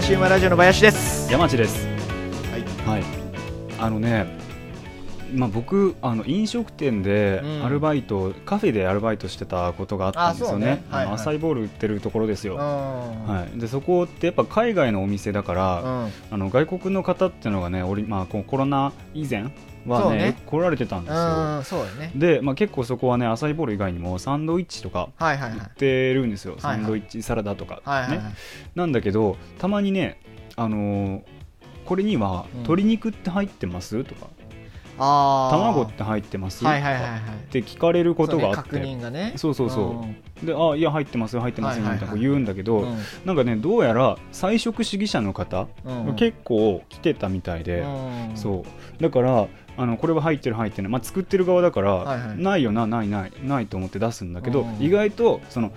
カシウマラジオの林です。山地です。はい。はい。あのねまあ、僕あの飲食店でうん。アルバイト、カフェでアルバイトしてたことがあったんですよね。ね。はいはい。あのアサイボール売ってるところですよ、ははい、でそこってやっぱ海外のお店だから、うん。あの外国の方っていうのがね、おりまあ、コロナ以前はねね。来られてたんですよ。ね。で、まあ、結構そこはね、アサイボール以外にもサンドイッチとかはいはいはい。売ってるんですよ、はいはい。サンドイッチサラダとか、はいはいはい。ね。なんだけど、たまにね、あのーこれにはうん。鶏肉って入ってます？とか、あー。卵って入ってます？とかはいはいはい。はいって聞かれることがあって、認がね。そうそうそう。で、あいや、入ってますよ、入ってますよみたいなこう言うんだけど、うん。なんかね、どうやら菜食主義者の方、うん。結構来てたみたいで、うん。そう。だからあのこれは入ってる入ってない、まあ、作ってる側だから、はいはい。ないよなないないないと思って出すんだけど、うん。意外とその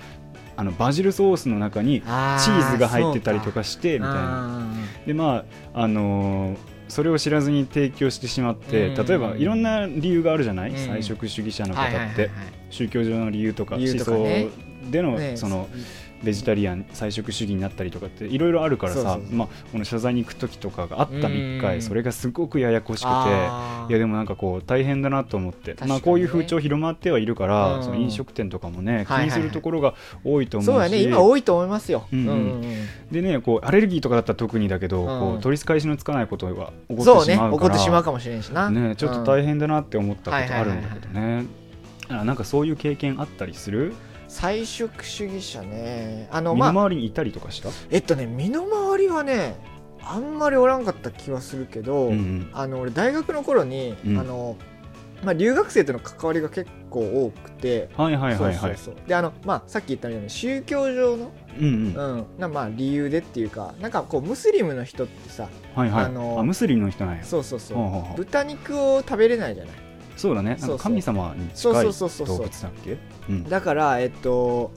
あのバジルソースの中にあチーズが入ってたりとかしてみたいな。なでまああのーそれを知らずに提供してしまって、うん。例えばいろんな理由があるじゃない、うん。菜食主義者の方って、宗教上の理由とか思想での、ね。そのベジタリアン菜食主義になったりとかっていろいろあるからさまあこの謝罪に行く時とかがあった3うん。回それがすごくややこしくて。いやでもなんかこう大変だなと思って、ね。まあ、こういう風潮広まってはいるから、うん。その飲食店とかもね気はいはいはい。にするところが多いと思うし、そうだね。今多いと思いますよ。うんうん。うんでねこうアレルギーとかだったら特にだけど、うん。こう取り返しのつかないことが起こってしまうから怒ってしまうかもしれんしな。ね、ちょっと大変だなって思ったことあるんだけどはいね。あなんかそういう経験あったりする？菜食主義者ね。あの身まあの回りにいたりとかした、えっとね身の回りはねあんまりおらんかった気はするけど、うんうん。あの俺大学の頃に、うん。あのまあ、留学生との関わりが結構多くて、はいはいはいはい。そうそうそう。であの、まあ、さっき言ったように宗教上の、うんうん。うん。なまあ、理由でっていうかなんかこうムスリムの人ってさはいはい。あのあムスリムの人なんや。そうそうそう。豚肉を食べれないじゃないそうだね。なんか神様にそう近い動物だっけ？うん。だからえっと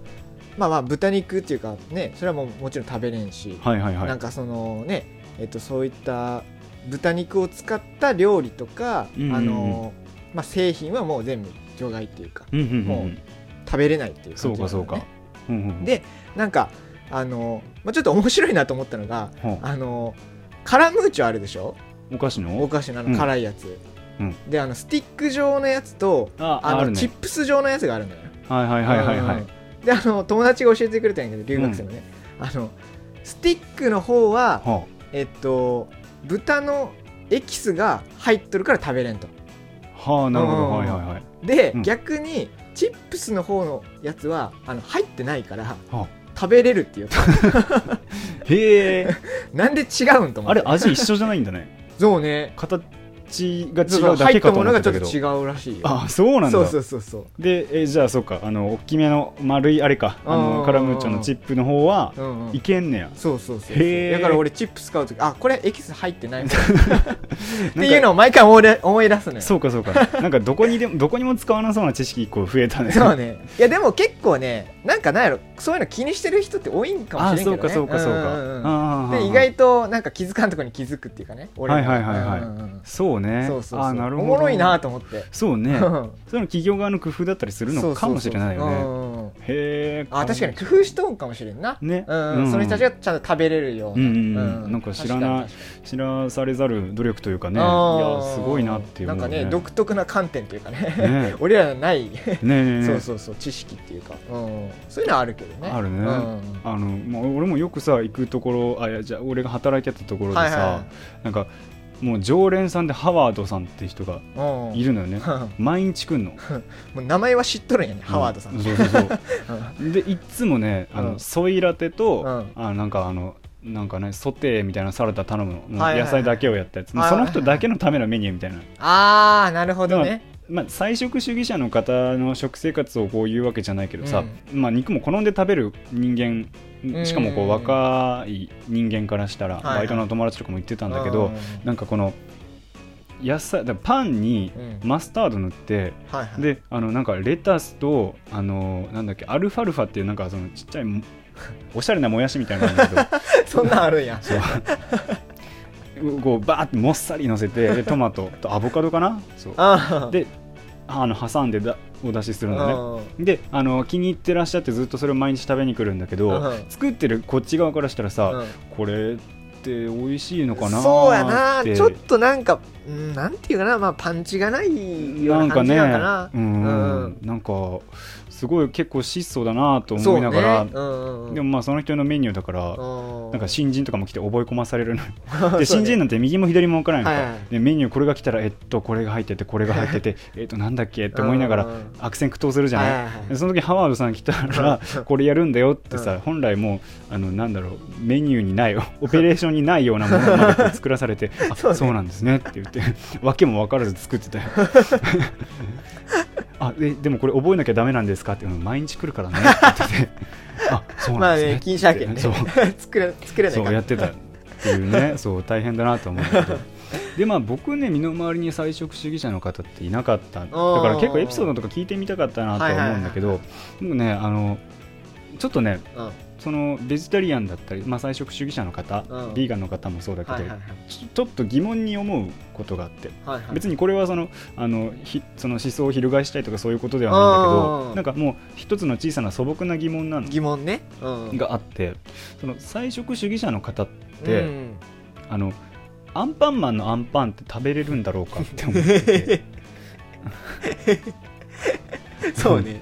まあまあ豚肉っていうかねそれはもうもちろん食べれんし、はいはいはい。なんかそのね、えっと、そういった豚肉を使った料理とか、うんうんうん。あのまあ、製品はもう全部除外っていうかうんうんうんもう食べれないっていうそうかそうか感じなんだよね。うんうんうん。でなんかあの、まあ、ちょっと面白いなと思ったのがほう。あのカラムーチョあるでしょ？お菓子の？お菓子のあのうん。辛いやつ、うんであのスティック状のやつとああのね。チップス状のやつがあるんだよ。はいはいはいはいはい。うん。であの友達が教えてくれたんやけど留学生のね、あのスティックの方ははえっと豚のエキスが入っとるから食べれんと。あはあなるほど。うん。はいはいはい。で、うん。逆にチップスの方のやつはあの入ってないからは食べれるっていう。あへえ。なんで違うんと思って。あれ味一緒じゃないんだね。そうね。形が違そうそううだけかと思ってたけがちょっとど違うらしいよ。あそうなんだ。そうそうそうそう。でえじゃあそうか。あの大きめの丸いあれか。あうんのカラムーチョのチップの方はうんうん。いけんねや。そうそうそうへー。だから俺チップ使う時あこれエキス入ってない。っていうのを毎回思い出思い出すのよ。そうかそうか。なんかどこにでもどこにも使わなそうな知識一個増えたね。そうね。いやでも結構ねなんかなんやろそういうの気にしてる人って多いんかもしれんけどね。あそうかそうかそうかうんで意外となんか気づかんとこに気づくっていうかね。俺も。はいはいはいはい。うんうんうんそうね。そうそうそう。あーなるほど。おもろいなと思って。そうね。うんその企業側の工夫だったりするのかもしれないよね。へえあ確かに工夫しとんかもしれんな。ね。うんうん。その人たちがちゃんと食べれるような。うんうんうん。なんか知らな知らされざる努力というかね。いやすごいなっていうなんかね独特な観点というかね。ね。俺らのない。ねそうそうそう知識っていうか。うん。そういうのはあるけどね。あるね、うん。あのもう俺もよくさ行くところあいやじゃあ俺が働いてたところでさ、はいはなんかもう常連さんでハワードさんって人がうん。いるのよね。毎日来んの、もう名前は知っとるんやね、ハワードさん。うそうそう。そ うでいっつもねあの、うん。ソイラテと、うん。あなんかあのなんかねソテーみたいなサラダ頼むの、はいはいはい。野菜だけをやったやつ、その人だけのためのメニューみたいな、あー、なるほどね。まあ、菜食主義者の方の食生活をこう言うわけじゃないけどさ、うまあ、肉も好んで食べる人間しかもこうん。う若い人間からしたら、はいはい。バイトの友達とかも言ってたんだけど、なんかこの野菜だパンにうん。マスタード塗って、はいはい、であのなんかレタスとあのなんだっけアルファルファっていうなんかそのちっちゃいも おしゃれなもやしみたいなのだけど そんなんあるんや。そう。こうバーってもっさり乗せてでトマトとアボカドかな？そう。であの挟んでだお出しするのね。うん。であの気に入ってらっしゃってずっとそれを毎日食べに来るんだけど、うん。作ってるこっち側からしたらさ、うん。これって美味しいのかなそうやなちょっとなんか、うん、なんていうかなまあパンチがないような感じなのかな。うん、うん。なんかすごい結構質素だなと思いながら、うんうんうん。でもまあその人のメニューだから、うんなんか新人とかも来て覚え込まされるの。で新人なんて右も左も分からないのか、はいはい。でメニューこれが来たらえっとこれが入っててこれが入ってて えっとなんだっけって思いながらうん悪戦苦闘するじゃない、はいはいはい。でその時ハワードさん来たら これやるんだよってさ、うん。本来もうあのなんだろうメニューにないオペレーションにないようなものまで作らされてあそうね。そうなんですねって言って 訳も分からず作ってたよ。あででもこれ覚えなきゃダメなんですか？ってうん毎日来るからね。って言っててあそうまあなんですね。ね禁止派遣ね。そう。作れ作れないそうやってたっていうね。そう大変だなと思うんだけど。でまあ僕ね身の回りに菜食主義者の方っていなかった。だから結構エピソードとか聞いてみたかったなとは思うんだけどでもねあのちょっとねうんそのベジタリアンだったり、まあ、菜食主義者の方、うん。ビーガンの方もそうだけど、はいはいはい。ちょっと疑問に思うことがあってはいはい。別にこれはそのあのひその思想を翻したいとかそういうことではないんだけうんどなんかもう一つの小さな素朴な疑問なの。疑問ね。うん。があってその菜食主義者の方って、うん。あのアンパンマンのアンパンって食べれるんだろうかって思ってて、そうね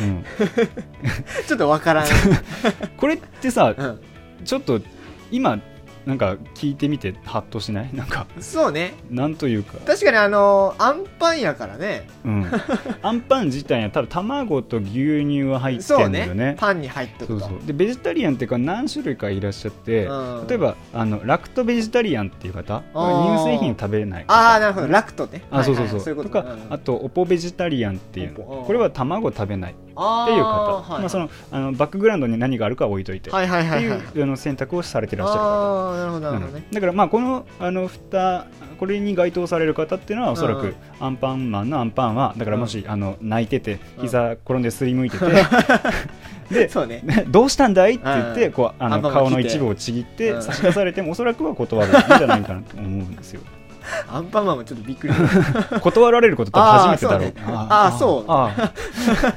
うん、ちょっとわからん。これってさうん。ちょっと今なんか聞いてみてハッとしない？なんかそうね。なんというか、確かにあのアンパンやからね。うん、アンパン自体には多分卵と牛乳は入ってそうるんだよね。ね。パンに入ってると。そうそう。でベジタリアンっていうか何種類かいらっしゃって、うん。例えばあのラクトベジタリアンっていう方？乳製品食べれない方。ああなるほど。ラクトね。あそうそうそう,、はいはいそういうこととか、うん。あとオポベジタリアンっていうこれは卵食べないってあいう方。まあ、そのあのバックグラウンドに何があるかは置いといて、っていうあの選択をされてらっしゃる方。なるほどなるほど。ねだからまあこのあの蓋これに該当される方っていうのはおそらくアンパンマンのアンパンはだからもし、あの泣いててうん。膝転んですりむいてて、でそうね。ねどうしたんだい？って言って、うん。こうあの顔の一部をちぎってうん。差し出されてもおそらくは断るんじゃないかなと思うんですよ。アンパンマンもちょっとびっくり。断られること多分初めてだろう。あーそうね。あーそう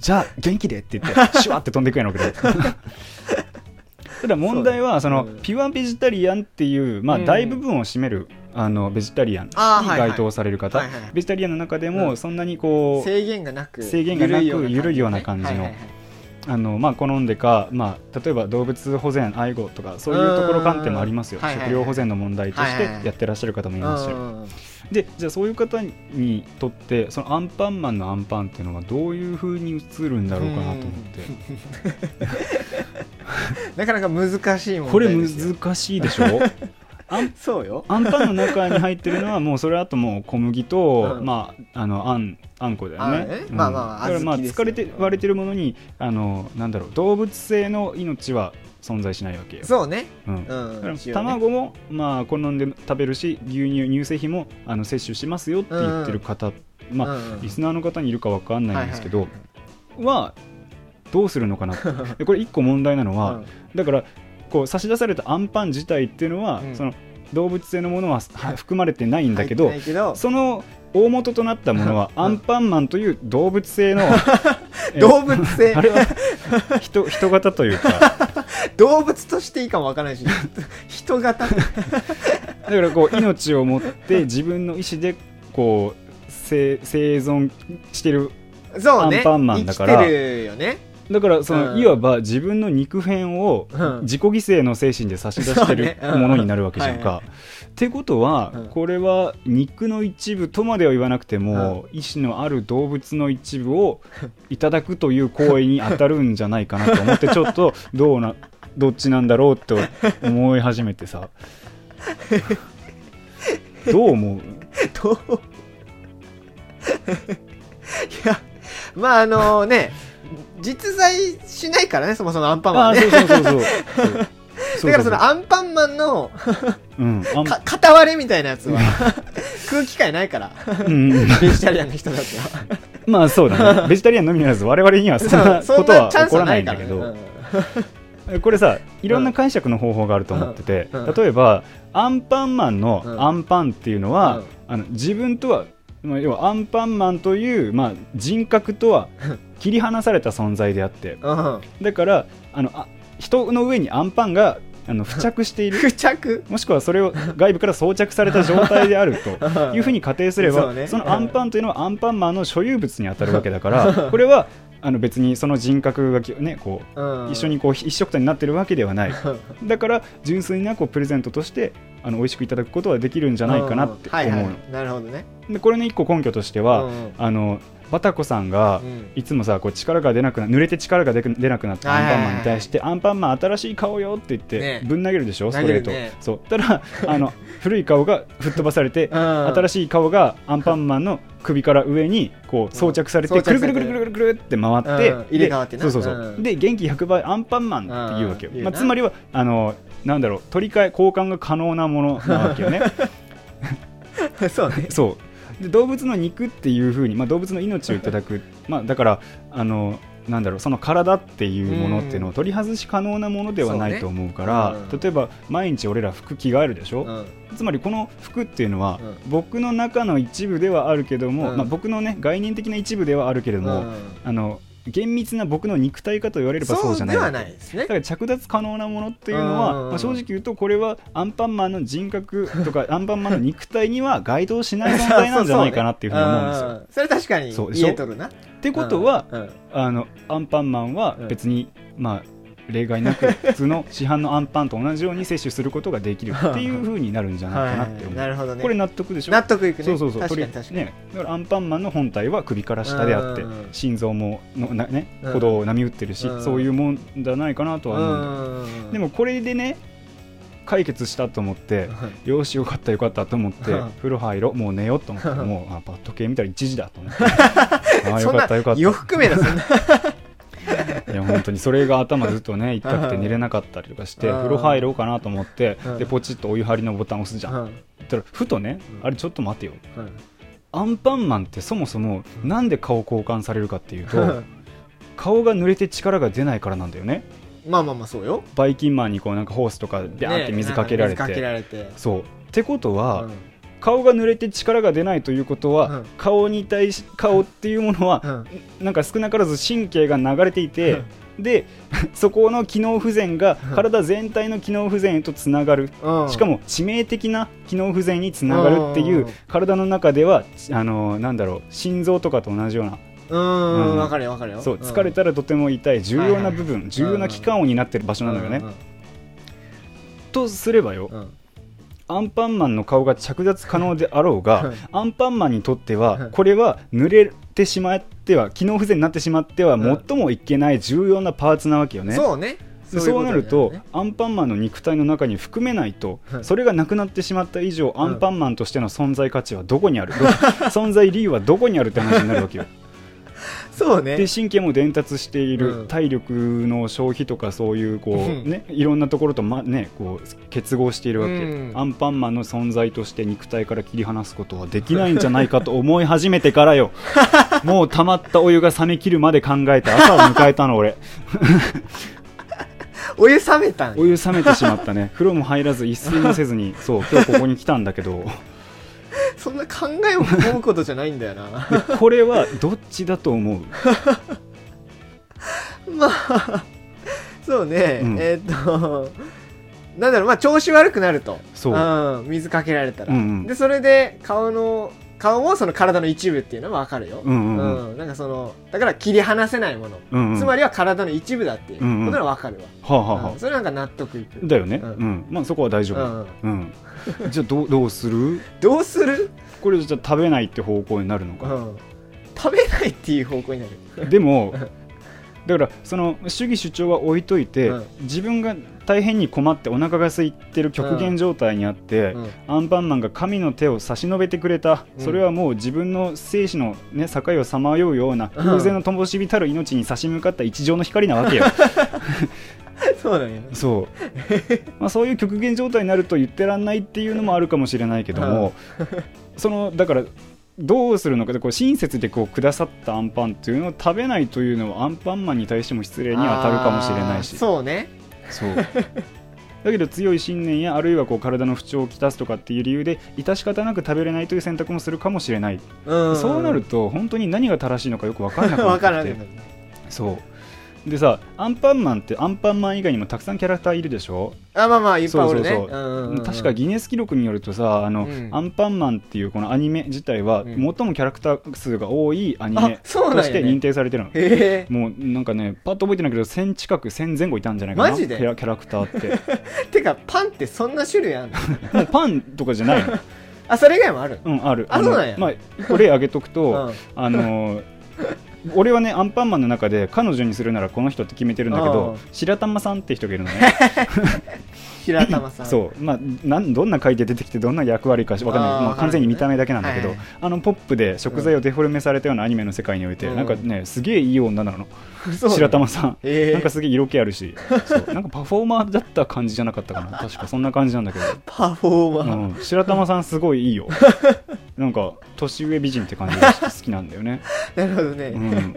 じゃあ元気でって言って シュワって飛んでいくやろうけど。ただ問題はその、うん。ピュアベジタリアンっていう、まあ、うん。大部分を占めるあのベジタリアンに該当される方、ベジタリアンの中でうん。もそんなにこう、制限がなく制限がなく緩いような感じのあのまあ、好んでか、まあ、例えば動物保全愛護とかそういうところ観点もありますよ、うん。はいはいはい。食料保全の問題としてやってらっしゃる方もいますし、うんでじゃあそういう方にとってそのアンパンマンのアンパンっていうのはどういうふうに映るんだろうかなと思って、なかなか難しいもんこれ難しいでしょ？そうよ。アンパンの中に入ってるのはもうそれあともう小麦と、うん。まああのあんあんこだよね。あん。ねまあまあだからまあ疲れて割れてるものにあのなんだろう動物性の命は存在しないわけよ、そうね。うん。うん。卵もまあ好んで食べるし牛乳乳製品もあの摂取しますよって言ってる方、まあ、うんリスナーの方にいるかわかんないんですけど、はどうするのかな でこれ一個問題なのは、うん。だからこう差し出されたアンパン自体っていうのは、うん。その動物性のものはは含まれてないんだけどその大元となったものはうん アンパンマンという動物性の え動物性。あれは人人型というか。動物としていいかもわからないし人型。だからこう命を持って自分の意思でこう生生存してるアンパンマンだから生きてるよねだからその、うん。いわば自分の肉片をうん。自己犠牲の精神で差し出してるそうね。うん。ものになるわけじゃんか。はいはってことは、うん。これは肉の一部とまでは言わなくても、意志のある動物の一部をいただくという行為に当たるんじゃないかなと思ってちょっと どうなどっちなんだろうと思い始めてさ。どう思う？どう？いやまああのね実在しないからねそもそもアンパンマあンね。そう そうそうそう。だからそのアンパンマンのうんか片割れみたいなやつは 空気感ないからうん。うんベジタリアンの人たちは。まあそうだね。ベジタリアンのみならず我々にはそんなことは起こらなないんだけど、うん。これさいろんな解釈の方法があると思ってて、うん。うん。例えばアンパンマンのうん。アンパンっていうのは、うん。あの自分とはまあ要はアンパンマンという、まあ、人格とは切り離された存在であって。うん。だからあのあ人の上にアンパンがあの 付着している。付着？もしくはそれを外部から装着された状態であると いうふうに仮定すればそうね。そのアンパンというのはアンパンマンの所有物に当たるわけだからこれはあの別にその人格がきねこううん。一緒にこう一緒くたになってるわけではない。だから純粋なこうプレゼントとしてあの美味しくいただくことはできるんじゃないかなってはいは思うの。いなるほどね。でこれの一個根拠としては、うん。あのバタコさんがうん。いつもさこう力が出なくな濡れて力が出なくなったアンパンマンに対して、アンパンマン新しい顔よって言ってね。ぶん投げるでしょ、ストレート、ねそう。たら あの古い顔が吹っ飛ばされて、うん。新しい顔がアンパンマンの首から上にこう装着されて、装くるくるくるくるくるくるって回って、うん。入れ替わってそうそうそう、うんで元気100倍アンパンマンって言うわけよ、まあ、つまりはあのなんだろう取り替え交換が可能なものなわけよね。そうね。そう。で動物の肉っていうふうに、まあ、動物の命をいただく、まあ、だからあのなんだろうその体っていうものっていうのを取り外し可能なものではないと思うからそうね。うん。例えば毎日俺ら服着替えるでしょ、うん。つまりこの服っていうのは、う僕の中の一部ではあるけども、うん。まあ、僕のね概念的な一部ではあるけれども、うん。あの厳密な僕の肉体かと言われればそうじゃないではないですね。だから着脱可能なものっていうのは、うん。まあ、正直言うとこれはアンパンマンの人格とか アンパンマンの肉体には該当しない存在なんじゃないかなっていうふうに思うんですよ。ん それ確かに言えとるな。っってことは、うん。あのアンパンマンは別に、まあ例外なく普通の市販のアンパンと同じように摂取することができるっていうふうになるんじゃないかなって思う。なるほどね。これ納得でしょ？納得いくね。そうそうそう。確かに確かに。ね、だからアンパンマンの本体は首から下であってうん。心臓ものな、ね、うん。鼓動を波打ってるし、うん。そういうもんじゃないかなとは思う。ん。でもこれでね解決したと思ってよしよかったよかったと思ってうん。風呂入ろうもう寝ようと思ってうん。もうあバッ時計見たら1時だと思って。ああよかったよかった。夜含めだそんないや本当にそれが頭ずっとね 痛くて寝れなかったりとかしてうん。風呂入ろうかなと思ってうん。でポチッとお湯張りのボタン押すじゃん。たらふとねうんあれちょっと待てよ。うん。アンパンマンってそもそもなんで顔交換されるかっていうとうん。顔が濡れて力が出ないからなんだよね。まあまあまあそうよ。バイキンマンにこうなんかホースとかビャーって水かけられて。られて。そう。ってことは、うん顔が濡れて力が出ないということは、うん。顔に対し顔っていうものは、うん。なんか少なからず神経が流れていて、で そこの機能不全がうん。体全体の機能不全へとつながる、うん。しかも致命的な機能不全につながるっていう、うん。体の中ではあのなんだろう心臓とかと同じような。ううん。かるよわかるよ。そう疲れたらとても痛い重要な部分、重要な器官を担ってる場所なのよね。うん。とすればよ、うんアンパンマンの顔が着脱可能であろうが、うんアンパンマンにとってはうんこれは濡れてしまっては機能不全になってしまってはうん最もいけない重要なパーツなわけよね。そうね。でそうなると、アンパンマンの肉体の中に含めないと、うんそれがなくなってしまった以上、アンパンマンとしての存在価値はどこにある？ど 存在理由はどこにあるって話になるわけよ。そうね。で神経も伝達している、うん。体力の消費とかそういうこう、うん。ね、いろんなところと、まね、こう結合しているわけ、うん。アンパンマンの存在として肉体から切り離すことはできないんじゃないかと思い始めてからよ。もう溜まったお湯が冷め切るまで考えて朝を迎えたの俺。お湯冷めたんお湯冷めてしまったね。風呂も入らず一睡もせずにそう今日ここに来たんだけど そんな考えを思うことじゃないんだよな。でこれはどっちだと思う？まあそうね、うん。えーっとなんだろうまあ調子悪くなると。そう。うん、水かけられたら、うんうん。でそれで顔の顔もその体の一部っていうのは分かるよ、うんうんうん。なんかそのだから切り離せないもの、うんうん。つまりは体の一部だっていうことうんうんは分かるわ、はあはあはうん。それなんか納得いく。あだよね、ううん。んまあそこは大丈夫、うん。うん、じゃあどうどうする？どうする、これじゃあ食べないって方向になるのか、うん、食べないっていう方向になる。でもだからその主義主張は置いといて、うん。自分が大変に困ってお腹が空いてる極限状態にあって、うん。アンパンマンが神の手を差し伸べてくれた、うん。それはもう自分の生死の、ね、境をさまようようなうん。偶然の灯火たる命に差し向かった一条の光なわけよ。そうだよね。そう、まあ、そういう極限状態になると言ってらんないっていうのもあるかもしれないけども、そのだからどうするのかでこう親切でこうくださったアンパンっていうのを食べないというのはアンパンマンに対しても失礼に当たるかもしれないし。そうね。そう。だけど強い信念やあるいはこう体の不調をきたすとかっていう理由で致し方なく食べれないという選択もするかもしれない、うん。そうなると本当に何が正しいのかよく分からなくな分ってきて。からなくなる。そうでさアンパンマンってアンパンマン以外にもたくさんキャラクターいるでしょ？あまあまあいっぱいおるね。そうそうそう。うんうんうん。確かギネス記録によるとさあの、うん。アンパンマンっていうこのアニメ自体は、うん。最もキャラクター数が多いアニメとして認定されてるの、へえ。もうなんかねパッと覚えてないけど1000近く1000前後いたんじゃないかなマジで？キャラキャラクターって。てかパンってそんな種類あんの？もうパンとかじゃないの。あそれ以外もある？うんある。のあそうなんや。まあこれ挙げとくと、うん。あの俺はねアンパンマンの中で彼女にするならこの人って決めてるんだけどうん白玉さんって人がいるのね 白玉さん。そう。まあなんどんな回で出てきてどんな役割かわかんない。あーもう完全に見た目だけなんだけど、はいはい。あのポップで食材をデフォルメされたようなアニメの世界において、うん。なんかねすげえいい女なの。嘘。白玉さん、へえなんかすげえ色気あるし。そう。なんかパフォーマーだった感じじゃなかったかな。確かそんな感じなんだけど、パフォーマー、うん、白玉さんすごいいいよ。なんか年上美人って感じが好きなんだよね、なるほどね、うん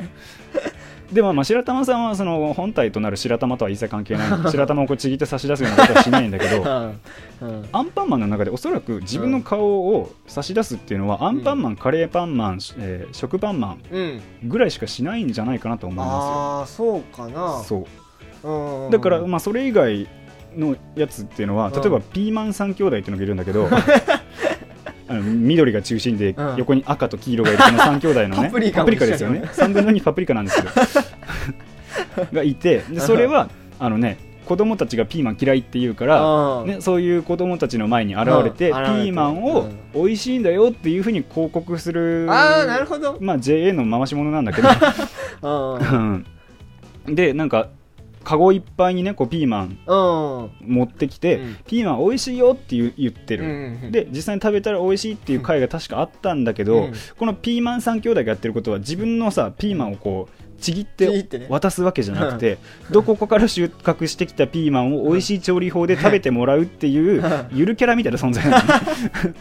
でもまあ白玉さんはその本体となる白玉とは一切関係ない。白玉をこうちぎって差し出すようなことはしないんだけど うんうん。アンパンマンの中でおそらく自分の顔を差し出すっていうのは、アンパンマン、カレーパンマン、えー食パンマンうん。ぐらいしかしないんじゃないかなと思いまああそうかな。すよ。そううん。だから、まあ、それ以外のやつっていうのはうん。例えばピーマン三兄弟っていうのがいるんだけど あの緑が中心でうん。横に赤と黄色がいるこの三兄弟のね パプリカですよね。3分の2パプリカなんですけど がいてでそれはあのね子供たちがピーマン嫌いって言うからうん。ね、そういう子供たちの前に現れて、ピーマンを美味しいんだよっていうふうに広告するああなるほど。まあ JA の回し物なんだけど でなんかカゴいっぱいにねこうピーマンうん。持ってきて、うん。ピーマン美味しいよって言ってる、うんで実際に食べたら美味しいっていう回が確かあったんだけど、うん。このピーマン三兄弟がやってることは自分のさピーマンをこうちぎって渡すわけじゃなくて、どこかから収穫してきたピーマンを美味しい調理法で食べてもらうっていうゆるキャラみたいな存在なのね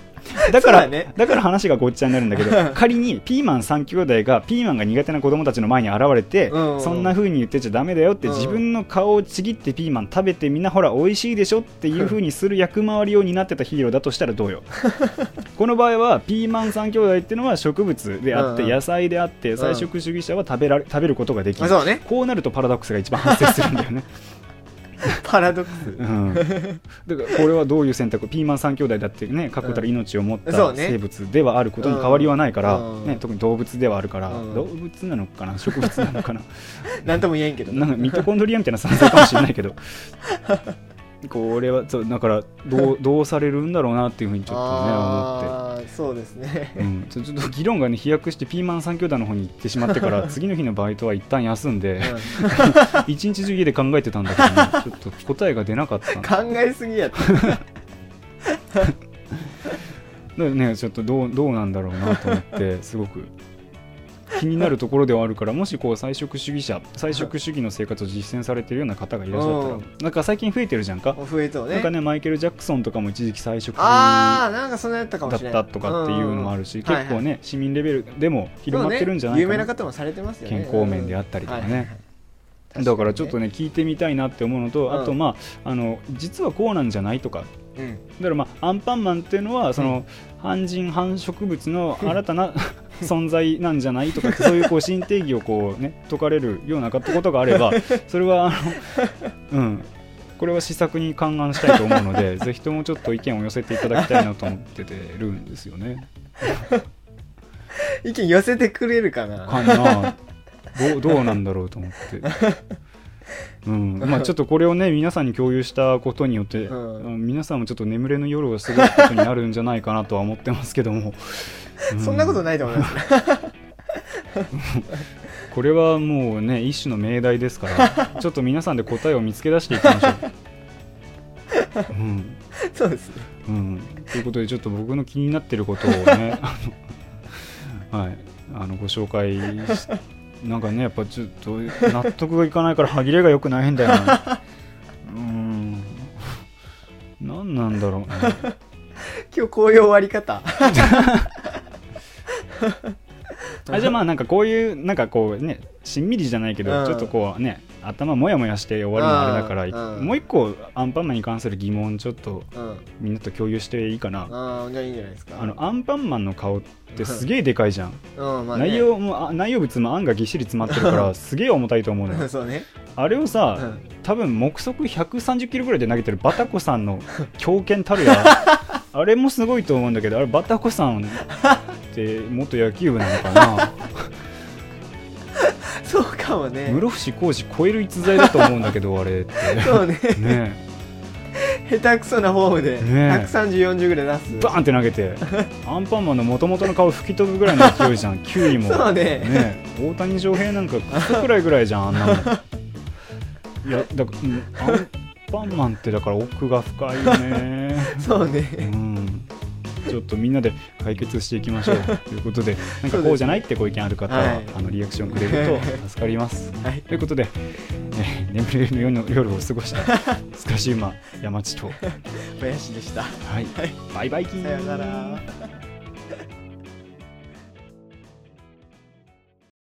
だからね。だから話がごっちゃになるんだけど仮にピーマン3兄弟がピーマンが苦手な子供たちの前に現れて、うん。うんそんな風に言ってちゃダメだよって、うん。自分の顔をちぎってピーマン食べてみんなほら美味しいでしょっていう風にする役回りを担ってたヒーローだとしたらどうよ。この場合はピーマン3兄弟っていうのは植物であって、うんうん野菜であって菜食主義者は食べられ食べることができる、うね。こうなるとパラドックスが一番発生するんだよね パラドックス。うん、だからこれはどういう選択ピーマン3兄弟だってね確固たる命を持った生物ではあることに変わりはないから、うん。ね、特に動物ではあるから、うん。動物なのかな植物なのかな。なんとも言えんけど。なんかミトコンドリアみたいな存在かもしれないけど これはそうだからどう どうされるんだろうなっていうふうにちょっとね思って。そうですね。うん、ちょっと議論がね飛躍してピーマン3兄弟の方に行ってしまってから 次の日のバイトは一旦休んで 一日中家で考えてたんだけど、ね、ちょっと答えが出なかった。うん考えすぎやったねちょっとどうどうなんだろうなと思ってすごく気になるところではあるからもしこう菜食主義者菜食主義の生活を実践されてるような方がいらっしゃったらうん。なんか最近増えてるじゃんか、増えとうね。なんかねマイケル・ジャクソンとかも一時期菜食なんかそんなやったかもだっしれないたとかっていうのもあるし、うん。結構ね、市民レベルでも広まってるんじゃないそうね有かな、名な方もされてますよね。健康面であったりとかね。うん。はいはいはい。だからちょっとね聞いてみたいなって思うのと、うん。あとまああの実はこうなんじゃないとか。うん。だからまあアンパンマンっていうのはその、半人半植物の新たな 存在なんじゃないとかってそういうこう新定義をこうね解かれるようなことがあればそれはあの うんこれは試作に勘案したいと思うので ぜひともちょっと意見を寄せていただきたいなと思っててるんですよね。意見寄せてくれるかな？かなどうどうなんだろうと思って。うん。まあ、ちょっとこれをね皆さんに共有したことによって、うん。うん皆さんもちょっと眠れぬ夜を過ごすことになるんじゃないかなとは思ってますけども、うそんなことないと思います これはもうね一種の命題ですからちょっと皆さんで答えを見つけ出していきましょう。うん。そうですね。うん、ということでちょっと僕の気になってることをねはい、あのご紹介しなんかねやっぱちょっと納得がいかないから歯切れが良くないんだよな。うん。何なんだろうね。今日こういう終わり方 あじゃあまあなんかこういうなんかこうねしんみりじゃないけど、うん。ちょっとこうね頭もやもやして終わるのあれだから、うん。もう一個アンパンマンに関する疑問ちょっとうん。みんなと共有していいかな、ああじゃあいいんじゃないですか。あのアンパンマンの顔って すげえでかいじゃん、うんまあね。内容もあ内容物もあんがぎっしり詰まってるから すげえ重たいと思うのよ。そうね。あれをさ、うん。多分目測130キロぐらいで投げてるバタコさんの強肩たるやあれもすごいと思うんだけどあれバタコさんって元野球部なのかな。そうかもね。室伏浩二超える逸材だと思うんだけど あれって。そうね。ね。下手くそなフォームでね。13040ぐらい出す。バーンって投げて アンパンマンの元々の顔吹き飛ぶぐらいの勢いじゃん球威も。そうね。ね。大谷翔平なんかクソくらいぐらいじゃんあんなもんいやだからうんアンパンマンってだから奥が深いよね。そうね。うんちょっとみんなで解決していきましょう。ということでなんかこうじゃないってご意見ある方は、はい。あのリアクションくれると 助かります。はい。ということで、ね、眠れる夜の夜を過ごしたスカシウマ山地と、は林でした。い、バイバイキー。ンさよなら